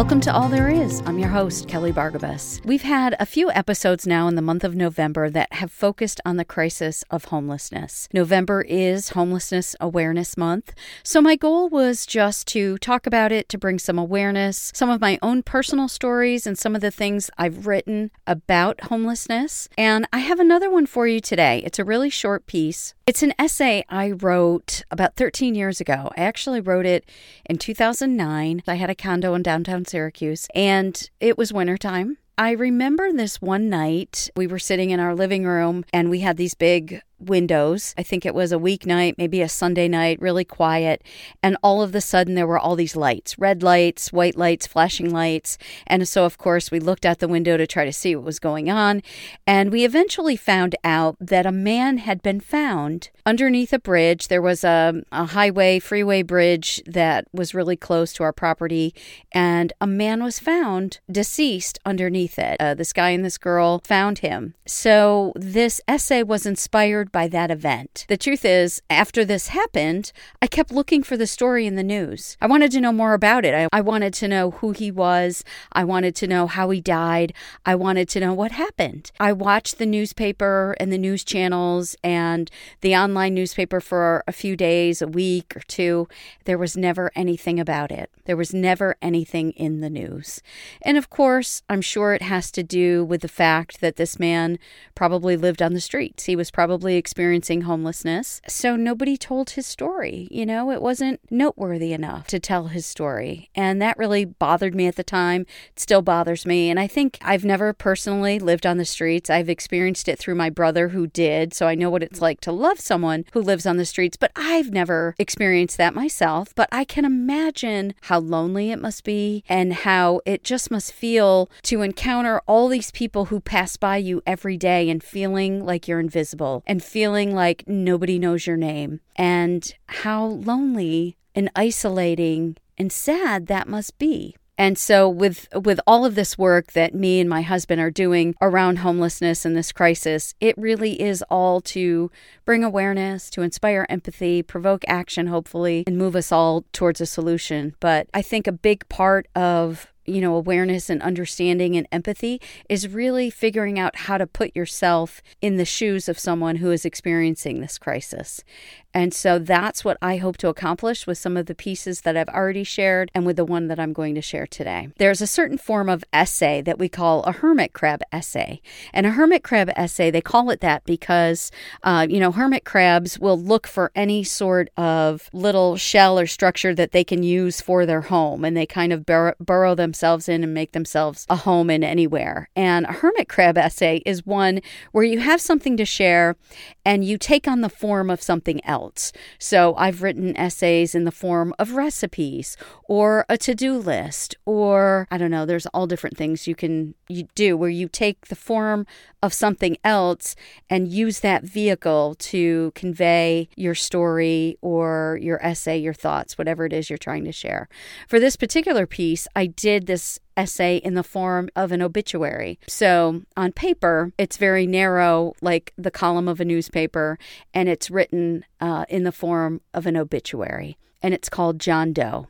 Welcome to All There Is. I'm your host, Kelly Bargabos. We've had a few episodes now in the month of November that have focused on the crisis of homelessness. November is Homelessness Awareness Month, so my goal was just to talk about it, to bring some awareness, some of my own personal stories, and some of the things I've written about homelessness. And I have another one for you today. It's a really short piece. It's an essay I wrote about 13 years ago. I actually wrote it in 2009. I had a condo in downtown Syracuse, and it was wintertime. I remember this one night we were sitting in our living room and we had these big windows. I think it was a weeknight, maybe a Sunday night, really quiet. And all of the sudden, there were all these lights red lights, white lights, flashing lights. And so, of course, we looked out the window to try to see what was going on. And we eventually found out that a man had been found underneath a bridge. There was a, a highway, freeway bridge that was really close to our property. And a man was found deceased underneath it. Uh, this guy and this girl found him. So, this essay was inspired by that event. The truth is, after this happened, I kept looking for the story in the news. I wanted to know more about it. I, I wanted to know who he was. I wanted to know how he died. I wanted to know what happened. I watched the newspaper and the news channels and the online newspaper for a few days, a week or two. There was never anything about it. There was never anything in the news. And of course, I'm sure it has to do with the fact that this man probably lived on the streets. He was probably experiencing homelessness. So nobody told his story. You know, it wasn't noteworthy enough to tell his story. And that really bothered me at the time. It still bothers me. And I think I've never personally lived on the streets. I've experienced it through my brother who did. So I know what it's like to love someone who lives on the streets, but I've never experienced that myself. But I can imagine how lonely it must be and how it just must feel to encounter all these people who pass by you every day and feeling like you're invisible and feeling like nobody knows your name and how lonely and isolating and sad that must be. And so with with all of this work that me and my husband are doing around homelessness and this crisis, it really is all to bring awareness, to inspire empathy, provoke action hopefully, and move us all towards a solution. But I think a big part of you know, awareness and understanding and empathy is really figuring out how to put yourself in the shoes of someone who is experiencing this crisis. And so that's what I hope to accomplish with some of the pieces that I've already shared and with the one that I'm going to share today. There's a certain form of essay that we call a hermit crab essay. And a hermit crab essay, they call it that because, uh, you know, hermit crabs will look for any sort of little shell or structure that they can use for their home. And they kind of bur- burrow themselves in and make themselves a home in anywhere. And a hermit crab essay is one where you have something to share and you take on the form of something else. So I've written essays in the form of recipes or a to-do list or I don't know, there's all different things you can you do where you take the form of something else and use that vehicle to convey your story or your essay, your thoughts, whatever it is you're trying to share. For this particular piece, I did this essay in the form of an obituary. So on paper, it's very narrow, like the column of a newspaper, and it's written uh, in the form of an obituary. And it's called John Doe.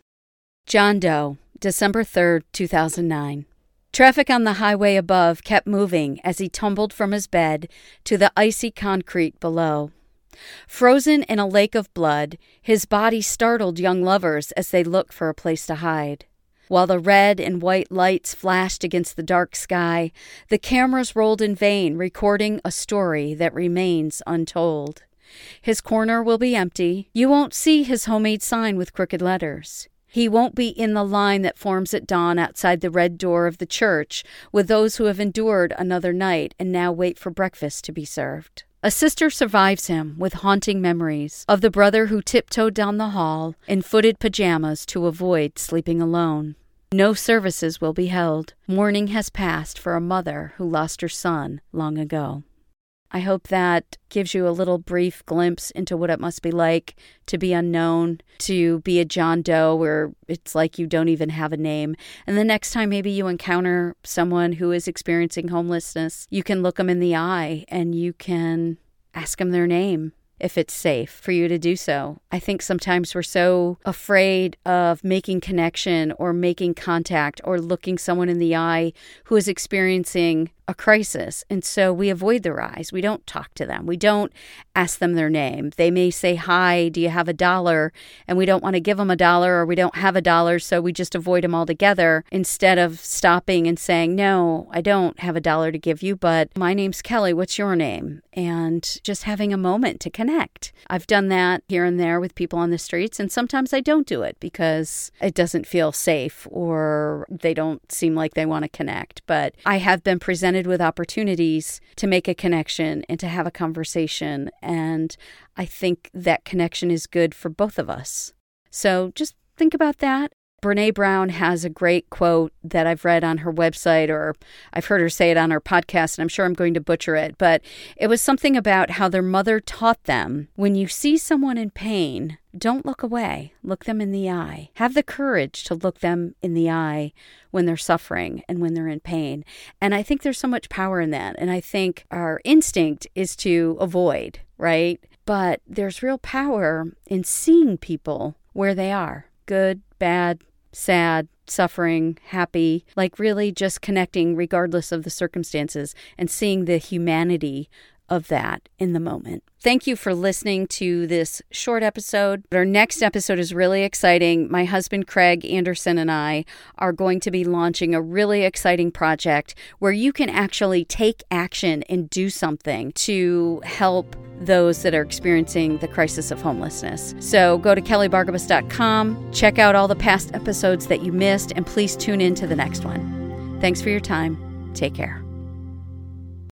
John Doe, December 3rd, 2009. Traffic on the highway above kept moving as he tumbled from his bed to the icy concrete below. Frozen in a lake of blood, his body startled young lovers as they looked for a place to hide. While the red and white lights flashed against the dark sky, the cameras rolled in vain, recording a story that remains untold. His corner will be empty. You won't see his homemade sign with crooked letters. He won't be in the line that forms at dawn outside the red door of the church with those who have endured another night and now wait for breakfast to be served. A sister survives him with haunting memories of the brother who tiptoed down the hall in footed pajamas to avoid sleeping alone. No services will be held. Mourning has passed for a mother who lost her son long ago. I hope that gives you a little brief glimpse into what it must be like to be unknown, to be a John Doe where it's like you don't even have a name. And the next time maybe you encounter someone who is experiencing homelessness, you can look them in the eye and you can ask them their name if it's safe for you to do so. I think sometimes we're so afraid of making connection or making contact or looking someone in the eye who is experiencing a crisis. And so we avoid their eyes. We don't talk to them. We don't ask them their name. They may say, Hi, do you have a dollar? And we don't want to give them a dollar or we don't have a dollar. So we just avoid them altogether instead of stopping and saying, No, I don't have a dollar to give you, but my name's Kelly. What's your name? And just having a moment to connect. I've done that here and there with people on the streets. And sometimes I don't do it because it doesn't feel safe or they don't seem like they want to connect. But I have been presented with opportunities to make a connection and to have a conversation. And I think that connection is good for both of us. So just think about that. Brene Brown has a great quote that I've read on her website, or I've heard her say it on her podcast, and I'm sure I'm going to butcher it, but it was something about how their mother taught them when you see someone in pain, don't look away, look them in the eye. Have the courage to look them in the eye when they're suffering and when they're in pain. And I think there's so much power in that. And I think our instinct is to avoid, right? But there's real power in seeing people where they are good, bad, sad, suffering, happy, like really just connecting regardless of the circumstances and seeing the humanity of that in the moment. Thank you for listening to this short episode. Our next episode is really exciting. My husband, Craig Anderson, and I are going to be launching a really exciting project where you can actually take action and do something to help those that are experiencing the crisis of homelessness. So go to kellybargabos.com, check out all the past episodes that you missed, and please tune in to the next one. Thanks for your time. Take care.